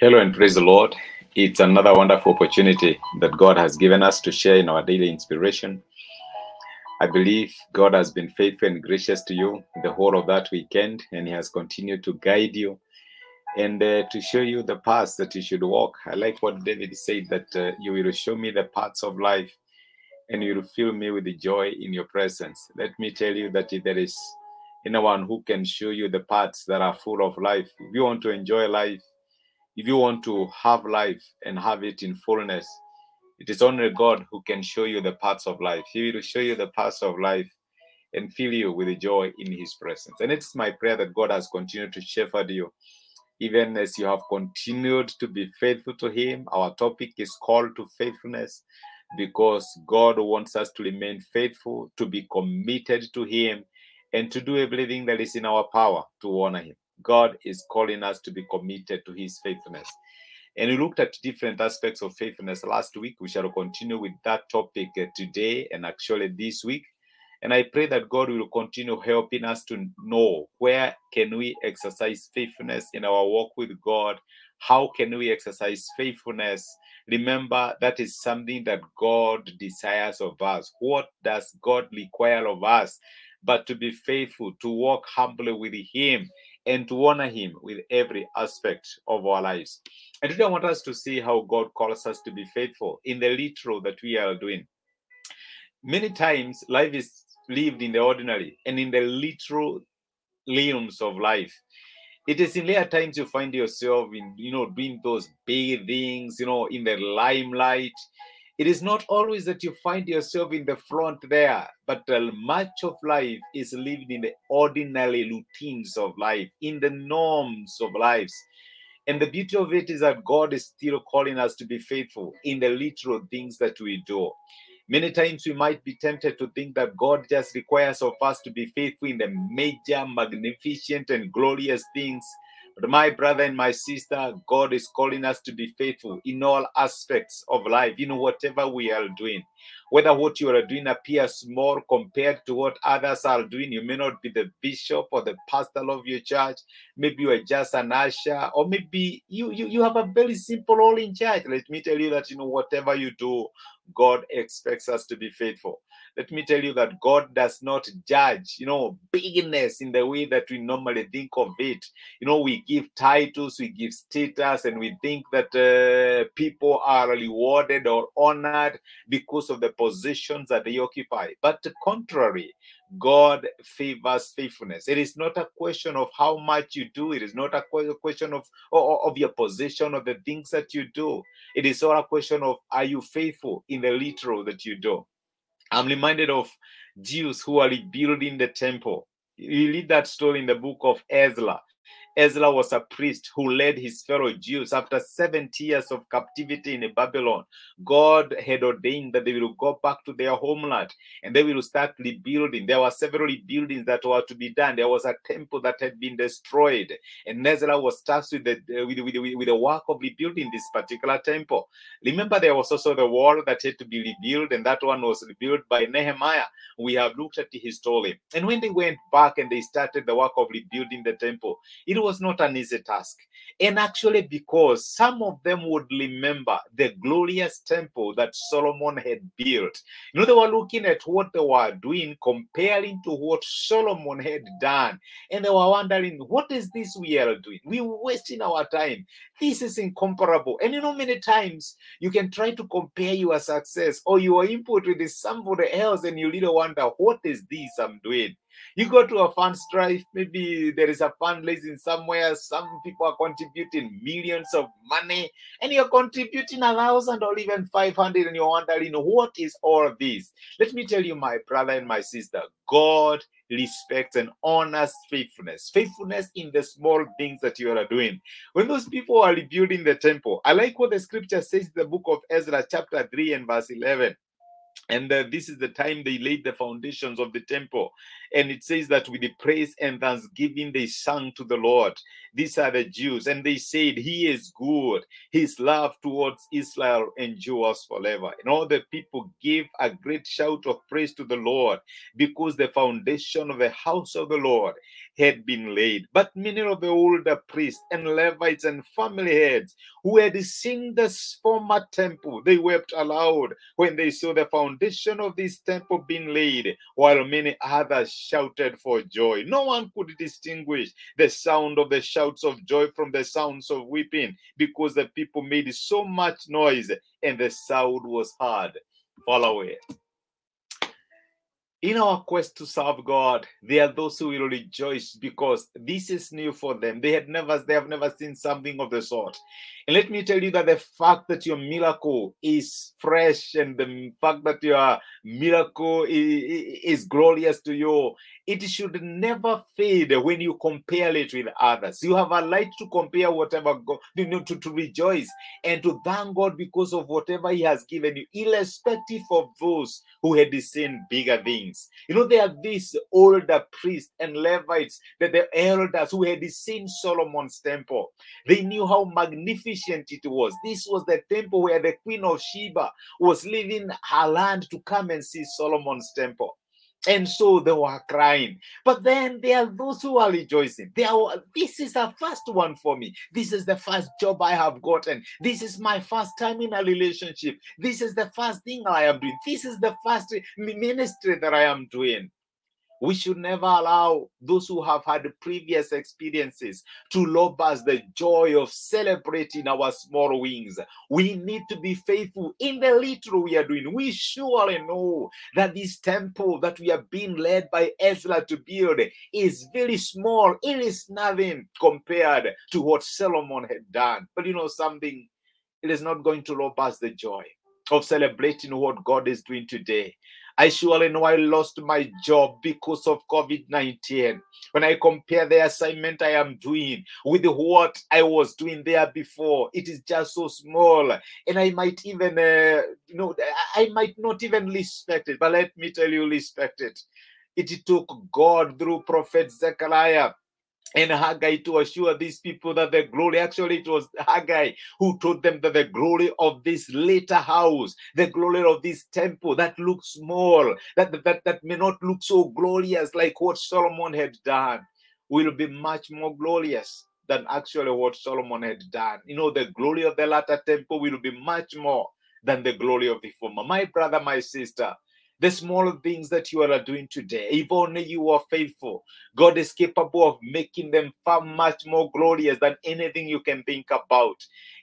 Hello and praise the Lord. It's another wonderful opportunity that God has given us to share in our daily inspiration. I believe God has been faithful and gracious to you the whole of that weekend, and He has continued to guide you and uh, to show you the paths that you should walk. I like what David said that uh, you will show me the paths of life and you will fill me with the joy in your presence. Let me tell you that if there is anyone who can show you the paths that are full of life, if you want to enjoy life, if you want to have life and have it in fullness, it is only God who can show you the paths of life. He will show you the paths of life and fill you with the joy in His presence. And it's my prayer that God has continued to shepherd you, even as you have continued to be faithful to Him. Our topic is called to faithfulness because God wants us to remain faithful, to be committed to Him, and to do everything that is in our power to honor Him. God is calling us to be committed to His faithfulness. And we looked at different aspects of faithfulness last week. We shall continue with that topic uh, today and actually this week. And I pray that God will continue helping us to know where can we exercise faithfulness in our walk with God. How can we exercise faithfulness? Remember, that is something that God desires of us. What does God require of us? But to be faithful, to walk humbly with Him, and to honor Him with every aspect of our lives. And today I want us to see how God calls us to be faithful in the literal that we are doing. Many times, life is lived in the ordinary and in the literal realms of life. It is in later times you find yourself in, you know, doing those big things, you know, in the limelight. It is not always that you find yourself in the front there, but uh, much of life is lived in the ordinary routines of life, in the norms of lives. And the beauty of it is that God is still calling us to be faithful in the literal things that we do. Many times we might be tempted to think that God just requires of us to be faithful in the major, magnificent, and glorious things. My brother and my sister, God is calling us to be faithful in all aspects of life, in whatever we are doing. Whether what you are doing appears small compared to what others are doing, you may not be the bishop or the pastor of your church. Maybe you are just an usher, or maybe you, you, you have a very simple role in church. Let me tell you that, you know, whatever you do, God expects us to be faithful. Let me tell you that God does not judge, you know, bigness in the way that we normally think of it. You know, we give titles, we give status, and we think that uh, people are rewarded or honored because of the positions that they occupy. But contrary, God favors faithfulness. It is not a question of how much you do. It is not a question of, of your position or the things that you do. It is all a question of are you faithful in the literal that you do. I'm reminded of Jews who are rebuilding the temple. You read that story in the book of Ezra. Ezra was a priest who led his fellow Jews after 70 years of captivity in Babylon. God had ordained that they will go back to their homeland and they will start rebuilding. There were several buildings that were to be done. There was a temple that had been destroyed, and Ezra was tasked with the, with, with, with the work of rebuilding this particular temple. Remember, there was also the wall that had to be rebuilt, and that one was rebuilt by Nehemiah. We have looked at his story. And when they went back and they started the work of rebuilding the temple, it was not an easy task. And actually, because some of them would remember the glorious temple that Solomon had built. You know, they were looking at what they were doing, comparing to what Solomon had done. And they were wondering, what is this we are doing? We are wasting our time. This is incomparable. And you know, many times you can try to compare your success or your input with somebody else, and you really wonder, what is this I'm doing? You go to a fund drive, maybe there is a fundraising somewhere, some people are contributing millions of money, and you're contributing a thousand or even 500, and you're wondering, what is all this? Let me tell you, my brother and my sister, God respects and honors faithfulness. Faithfulness in the small things that you are doing. When those people are rebuilding the temple, I like what the scripture says in the book of Ezra, chapter 3 and verse 11. And uh, this is the time they laid the foundations of the temple. And it says that with the praise and thanksgiving they sang to the Lord. These are the Jews. And they said, He is good. His love towards Israel endures forever. And all the people gave a great shout of praise to the Lord because the foundation of the house of the Lord had been laid. But many of the older priests and Levites and family heads who had seen this former temple, they wept aloud when they saw the foundation of this temple being laid, while many others shouted for joy. No one could distinguish the sound of the shouts of joy from the sounds of weeping because the people made so much noise and the sound was heard far away. In our quest to serve God, there are those who will rejoice because this is new for them. They had never, they have never seen something of the sort. And let me tell you that the fact that your miracle is fresh and the fact that your miracle is, is glorious to you, it should never fade when you compare it with others. You have a right to compare whatever God, you know, to, to rejoice and to thank God because of whatever He has given you, irrespective of those who had seen bigger things. You know, there are these older priests and Levites, that the elders who had seen Solomon's temple. They knew how magnificent it was. This was the temple where the Queen of Sheba was leaving her land to come and see Solomon's temple. And so they were crying. But then there are those who are rejoicing. They are, this is the first one for me. This is the first job I have gotten. This is my first time in a relationship. This is the first thing I am doing. This is the first ministry that I am doing. We should never allow those who have had previous experiences to rob us the joy of celebrating our small wings. We need to be faithful in the little we are doing. We surely know that this temple that we are being led by Ezra to build is very small. It is nothing compared to what Solomon had done. But you know something, it is not going to rob us the joy of celebrating what God is doing today. I surely know I lost my job because of COVID 19. When I compare the assignment I am doing with what I was doing there before, it is just so small. And I might even, uh, you know, I might not even respect it, but let me tell you, respect it. It took God through Prophet Zechariah and Haggai to assure these people that the glory, actually, it was Haggai who told them that the glory of this later house, the glory of this temple that looks small, that, that, that may not look so glorious like what Solomon had done, will be much more glorious than actually what Solomon had done. You know, the glory of the latter temple will be much more than the glory of the former. My brother, my sister, the small things that you are doing today, if only you are faithful, God is capable of making them far much more glorious than anything you can think about.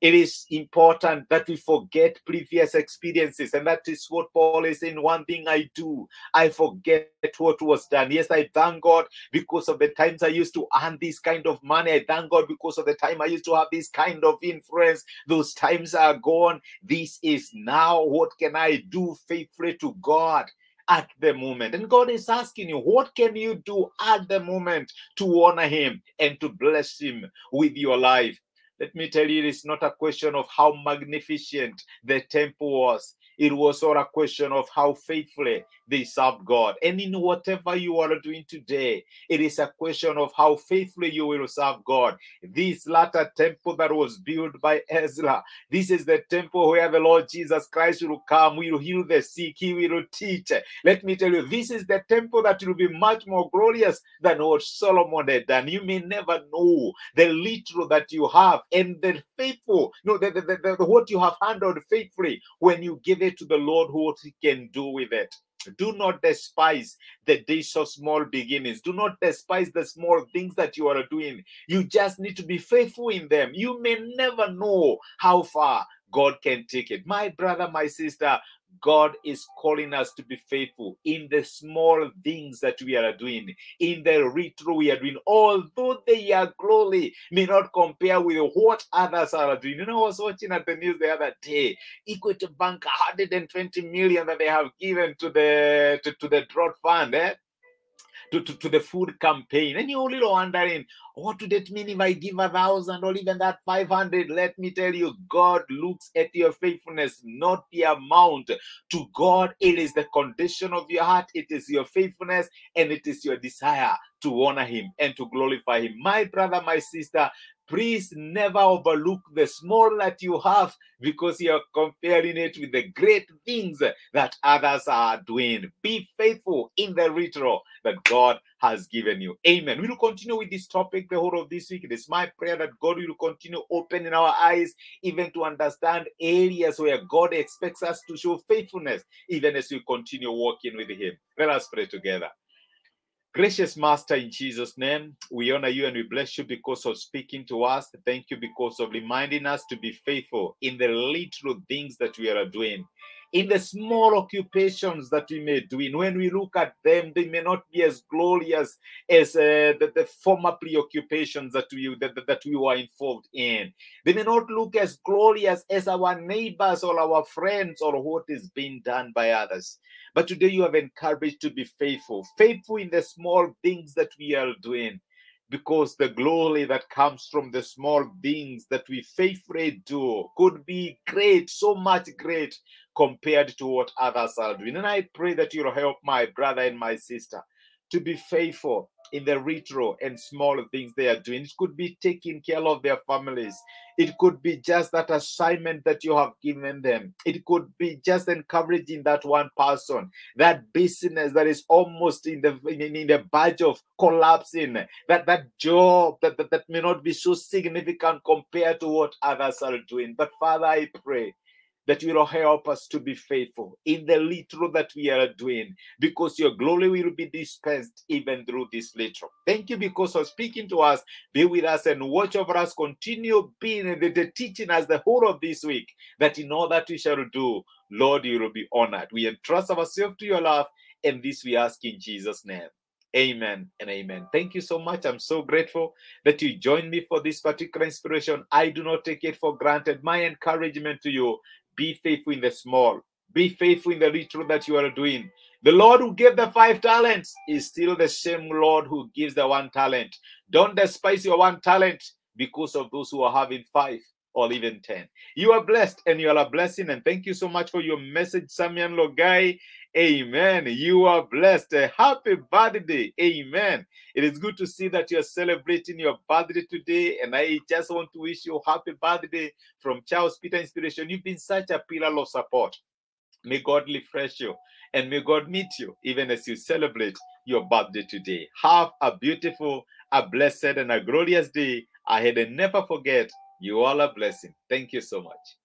It is important that we forget previous experiences, and that is what Paul is saying. One thing I do, I forget what was done. Yes, I thank God because of the times I used to earn this kind of money. I thank God because of the time I used to have this kind of influence. Those times are gone. This is now. What can I do faithfully to God? At the moment. And God is asking you, what can you do at the moment to honor Him and to bless Him with your life? Let me tell you, it's not a question of how magnificent the temple was. It was all a question of how faithfully they served God. And in whatever you are doing today, it is a question of how faithfully you will serve God. This latter temple that was built by Ezra, this is the temple where the Lord Jesus Christ will come, will heal the sick, he will teach. Let me tell you, this is the temple that will be much more glorious than what Solomon had done. You may never know the little that you have and the faithful, no, the, the, the, the what you have handled faithfully when you give it to the Lord, what he can do with it. Do not despise the days of small beginnings. Do not despise the small things that you are doing. You just need to be faithful in them. You may never know how far God can take it. My brother, my sister, God is calling us to be faithful in the small things that we are doing, in the little we are doing, although they are glory, may not compare with what others are doing. You know, I was watching at the news the other day, Equity Bank 120 million that they have given to the to, to the drought fund. Eh? To, to, to the food campaign. And you're a little wondering, what would it mean if I give a thousand or even that 500? Let me tell you, God looks at your faithfulness, not the amount. To God, it is the condition of your heart, it is your faithfulness, and it is your desire to honor Him and to glorify Him. My brother, my sister, Please never overlook the small that you have because you are comparing it with the great things that others are doing. Be faithful in the ritual that God has given you. Amen. We will continue with this topic the whole of this week. It is my prayer that God will continue opening our eyes even to understand areas where God expects us to show faithfulness, even as we continue walking with Him. Let us pray together. Gracious Master, in Jesus' name, we honor you and we bless you because of speaking to us. Thank you because of reminding us to be faithful in the little things that we are doing, in the small occupations that we may do. In when we look at them, they may not be as glorious as uh, the, the former preoccupations that we that, that we were involved in. They may not look as glorious as our neighbors or our friends or what is being done by others. But today you have encouraged to be faithful, faithful in the small things that we are doing, because the glory that comes from the small things that we faithfully do could be great, so much great compared to what others are doing. And I pray that you'll help my brother and my sister to be faithful in the retro and small things they are doing. It could be taking care of their families. It could be just that assignment that you have given them. It could be just encouraging that one person, that business that is almost in the in, in the verge of collapsing, that that job that, that, that may not be so significant compared to what others are doing. But Father, I pray that will help us to be faithful in the little that we are doing, because your glory will be dispensed even through this little. Thank you because of speaking to us, be with us and watch over us, continue being the, the teaching us the whole of this week, that in all that we shall do, Lord, you will be honored. We entrust ourselves to your love, and this we ask in Jesus' name. Amen and amen. Thank you so much. I'm so grateful that you joined me for this particular inspiration. I do not take it for granted. My encouragement to you be faithful in the small. Be faithful in the little that you are doing. The Lord who gave the five talents is still the same Lord who gives the one talent. Don't despise your one talent because of those who are having five or even 10. You are blessed and you are a blessing. And thank you so much for your message, Samian Logai. Amen. You are blessed. A happy birthday. Amen. It is good to see that you are celebrating your birthday today. And I just want to wish you a happy birthday from Charles Peter Inspiration. You've been such a pillar of support. May God refresh you and may God meet you even as you celebrate your birthday today. Have a beautiful, a blessed, and a glorious day ahead. And never forget, you all are a blessing. Thank you so much.